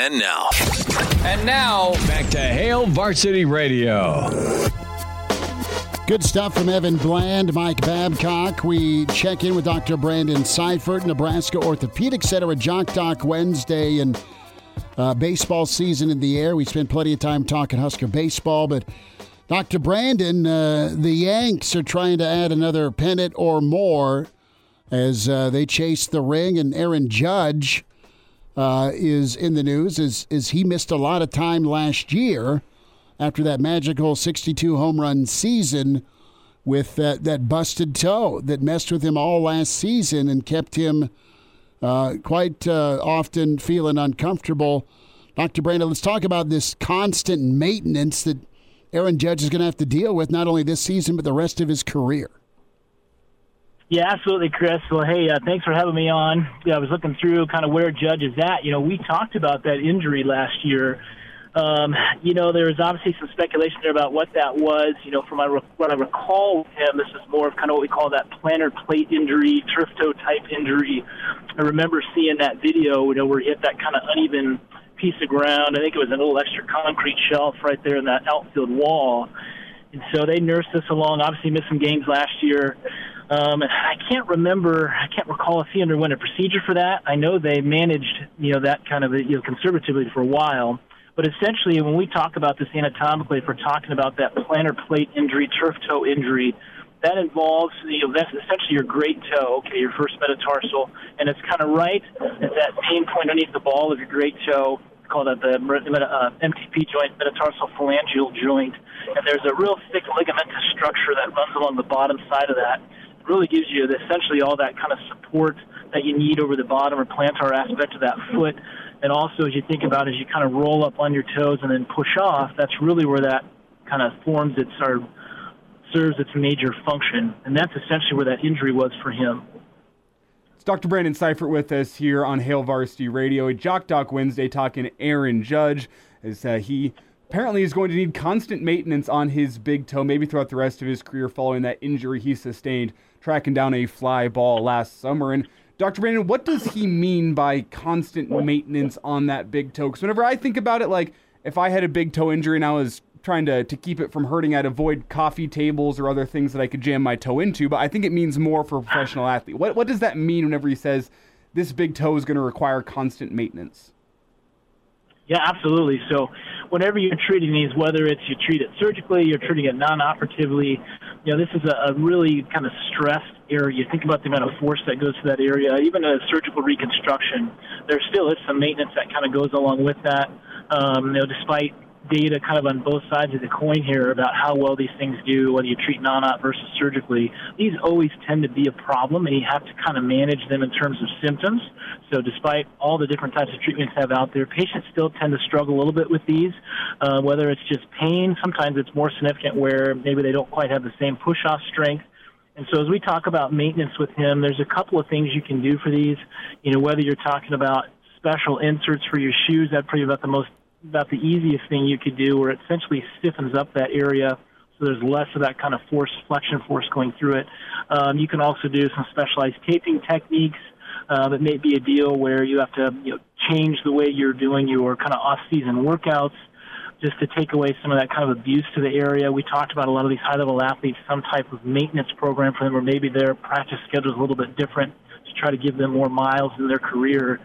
And now. And now, back to Hail Varsity Radio. Good stuff from Evan Bland, Mike Babcock. We check in with Dr. Brandon Seifert, Nebraska Orthopedic Center at Jock Doc Wednesday, and uh, baseball season in the air. We spent plenty of time talking Husker baseball, but Dr. Brandon, uh, the Yanks are trying to add another pennant or more as uh, they chase the ring, and Aaron Judge uh, is in the news. Is is he missed a lot of time last year after that magical 62 home run season with that that busted toe that messed with him all last season and kept him uh, quite uh, often feeling uncomfortable. Dr. Brandon, let's talk about this constant maintenance that Aaron Judge is going to have to deal with not only this season but the rest of his career. Yeah, absolutely, Chris. Well, hey, uh, thanks for having me on. Yeah, I was looking through kind of where Judge is at. You know, we talked about that injury last year. Um, you know, there was obviously some speculation there about what that was. You know, from my, what I recall with him, this is more of kind of what we call that plantar plate injury, turf toe type injury. I remember seeing that video, you know, where he hit that kind of uneven piece of ground. I think it was an little extra concrete shelf right there in that outfield wall. And so they nursed this along. Obviously, missed some games last year. Um, I can't remember, I can't recall if he underwent a procedure for that. I know they managed, you know, that kind of you know conservatively for a while. But essentially, when we talk about this anatomically, if we're talking about that plantar plate injury, turf toe injury, that involves, you know, that's essentially your great toe, okay, your first metatarsal, and it's kind of right at that main point underneath the ball of your great toe called the uh, MTP joint, metatarsal phalangeal joint, and there's a real thick ligamentous structure that runs along the bottom side of that really gives you essentially all that kind of support that you need over the bottom or plantar aspect of that foot. And also, as you think about as you kind of roll up on your toes and then push off, that's really where that kind of forms its or serves its major function. And that's essentially where that injury was for him. It's Dr. Brandon Seifert with us here on Hail Varsity Radio, a Jock Doc Wednesday talking Aaron Judge as uh, he apparently is going to need constant maintenance on his big toe, maybe throughout the rest of his career following that injury he sustained tracking down a fly ball last summer. And Dr. Brandon, what does he mean by constant maintenance on that big toe? Because whenever I think about it, like if I had a big toe injury and I was trying to, to keep it from hurting, I'd avoid coffee tables or other things that I could jam my toe into. But I think it means more for a professional athlete. What, what does that mean whenever he says this big toe is going to require constant maintenance? Yeah, absolutely. So, whenever you're treating these, whether it's you treat it surgically, you're treating it non-operatively, you know, this is a, a really kind of stressed area. You think about the amount of force that goes to that area. Even a surgical reconstruction, there still is some maintenance that kind of goes along with that. Um, you know, despite data kind of on both sides of the coin here about how well these things do, whether you treat non-op versus surgically. These always tend to be a problem, and you have to kind of manage them in terms of symptoms. So, despite all the different types of treatments have out there, patients still tend to struggle a little bit with these. Uh, whether it's just pain, sometimes it's more significant where maybe they don't quite have the same push-off strength. And so, as we talk about maintenance with him, there's a couple of things you can do for these. You know, whether you're talking about special inserts for your shoes, that's probably about the most about the easiest thing you could do, where it essentially stiffens up that area so there's less of that kind of force, flexion force going through it. Um, you can also do some specialized taping techniques. Uh, that may be a deal where you have to you know, change the way you're doing your kind of off-season workouts just to take away some of that kind of abuse to the area. We talked about a lot of these high-level athletes, some type of maintenance program for them, or maybe their practice schedule is a little bit different to try to give them more miles in their career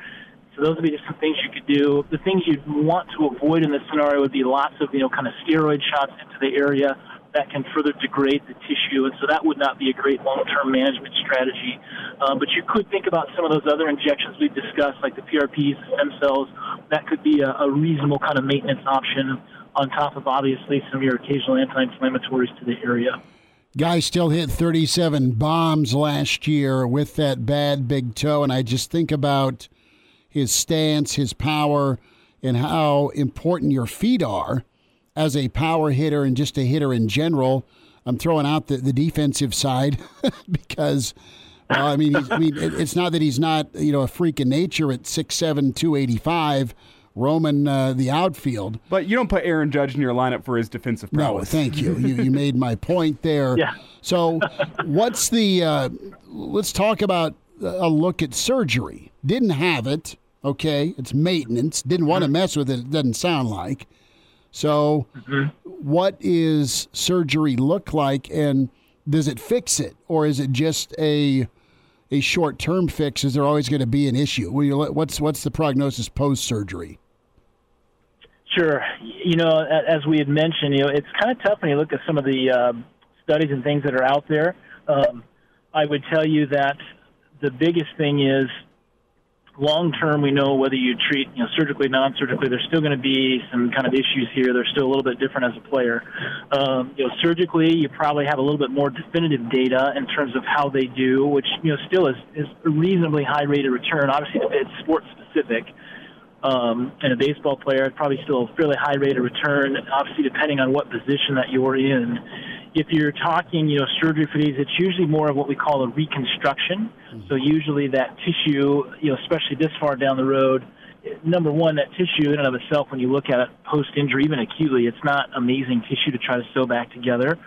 so those would be just some things you could do. The things you'd want to avoid in this scenario would be lots of, you know, kind of steroid shots into the area that can further degrade the tissue, and so that would not be a great long-term management strategy. Um, but you could think about some of those other injections we've discussed, like the PRPs, the stem cells. That could be a, a reasonable kind of maintenance option on top of obviously some of your occasional anti-inflammatories to the area. Guy still hit 37 bombs last year with that bad big toe, and I just think about his stance, his power, and how important your feet are as a power hitter and just a hitter in general. I'm throwing out the, the defensive side because, well, I mean, I mean, it's not that he's not you know a freak in nature at 6'7", 285, roaming uh, the outfield. But you don't put Aaron Judge in your lineup for his defensive prowess. No, thank you. you, you made my point there. Yeah. So, what's the? Uh, let's talk about a look at surgery. Didn't have it Okay, it's maintenance. Didn't want to mess with it. It doesn't sound like. So, what is surgery look like, and does it fix it, or is it just a a short term fix? Is there always going to be an issue? What's what's the prognosis post surgery? Sure. You know, as we had mentioned, you know, it's kind of tough when you look at some of the uh, studies and things that are out there. Um, I would tell you that the biggest thing is long term. We know whether you treat, you know, surgically, non-surgically, there's still going to be some kind of issues here. They're still a little bit different as a player. Um, you know, surgically, you probably have a little bit more definitive data in terms of how they do, which you know still is is a reasonably high rate of return. Obviously, it's sport specific um, and a baseball player, probably still a fairly high rate of return, obviously depending on what position that you're in. If you're talking, you know, surgery for these, it's usually more of what we call a reconstruction. So usually that tissue, you know, especially this far down the road, number one, that tissue in and of itself, when you look at it post-injury, even acutely, it's not amazing tissue to try to sew back together.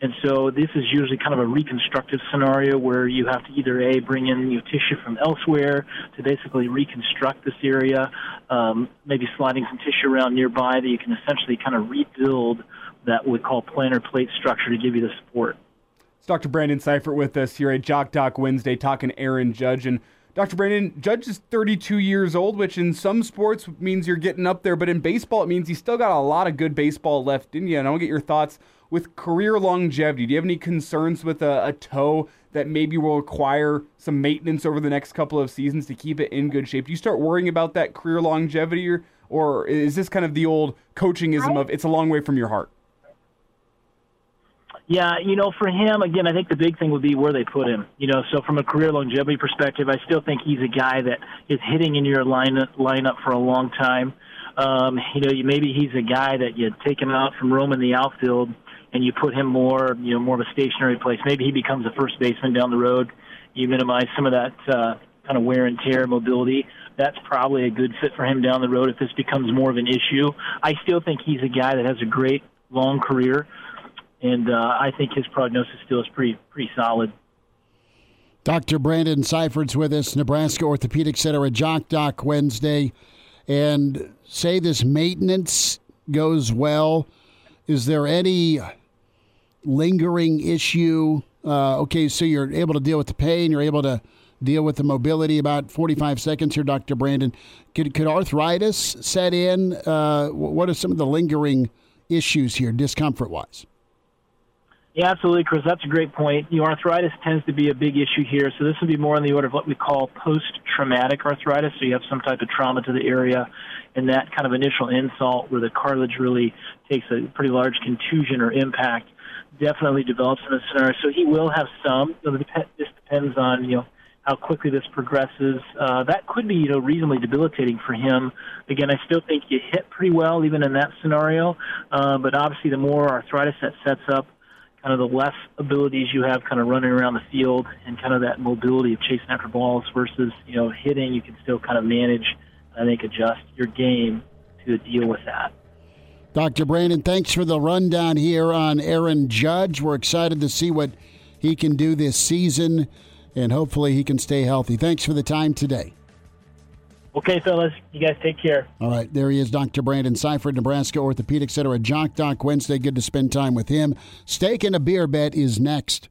And so this is usually kind of a reconstructive scenario where you have to either a bring in you know, tissue from elsewhere to basically reconstruct this area, um, maybe sliding some tissue around nearby that you can essentially kind of rebuild that we call plantar plate structure to give you the support. It's Dr. Brandon Seifert with us here at Jock Doc Wednesday talking Aaron Judge. And Dr. Brandon, Judge is 32 years old, which in some sports means you're getting up there, but in baseball, it means he's still got a lot of good baseball left in you. And I want to get your thoughts with career longevity. Do you have any concerns with a, a toe that maybe will require some maintenance over the next couple of seasons to keep it in good shape? Do you start worrying about that career longevity, or, or is this kind of the old coachingism of it's a long way from your heart? Yeah, you know, for him, again, I think the big thing would be where they put him. You know, so from a career longevity perspective, I still think he's a guy that is hitting in your lineup lineup for a long time. Um, you know, you, maybe he's a guy that you take him out from roaming the outfield and you put him more, you know, more of a stationary place. Maybe he becomes a first baseman down the road. You minimize some of that uh, kind of wear and tear, mobility. That's probably a good fit for him down the road if this becomes more of an issue. I still think he's a guy that has a great long career and uh, I think his prognosis still is pretty pretty solid. Dr. Brandon Seifert's with us, Nebraska Orthopedic Center at Jock Doc Wednesday. And say this maintenance goes well. Is there any lingering issue? Uh, okay, so you're able to deal with the pain, you're able to deal with the mobility. About 45 seconds here, Dr. Brandon. Could, could arthritis set in? Uh, what are some of the lingering issues here, discomfort wise? Yeah, absolutely, Chris. That's a great point. You know, arthritis tends to be a big issue here, so this would be more on the order of what we call post-traumatic arthritis. So you have some type of trauma to the area, and that kind of initial insult where the cartilage really takes a pretty large contusion or impact definitely develops in this scenario. So he will have some. This depends on you know how quickly this progresses. Uh, that could be you know reasonably debilitating for him. Again, I still think you hit pretty well even in that scenario, uh, but obviously the more arthritis that sets up kind of the less abilities you have kind of running around the field and kind of that mobility of chasing after balls versus, you know, hitting, you can still kind of manage, I think, adjust your game to deal with that. Dr. Brandon, thanks for the rundown here on Aaron Judge. We're excited to see what he can do this season, and hopefully he can stay healthy. Thanks for the time today. Okay, fellas, you guys take care. All right, there he is, Dr. Brandon Seifert, Nebraska Orthopedic Center at Jock Doc Wednesday. Good to spend time with him. Steak and a beer bet is next.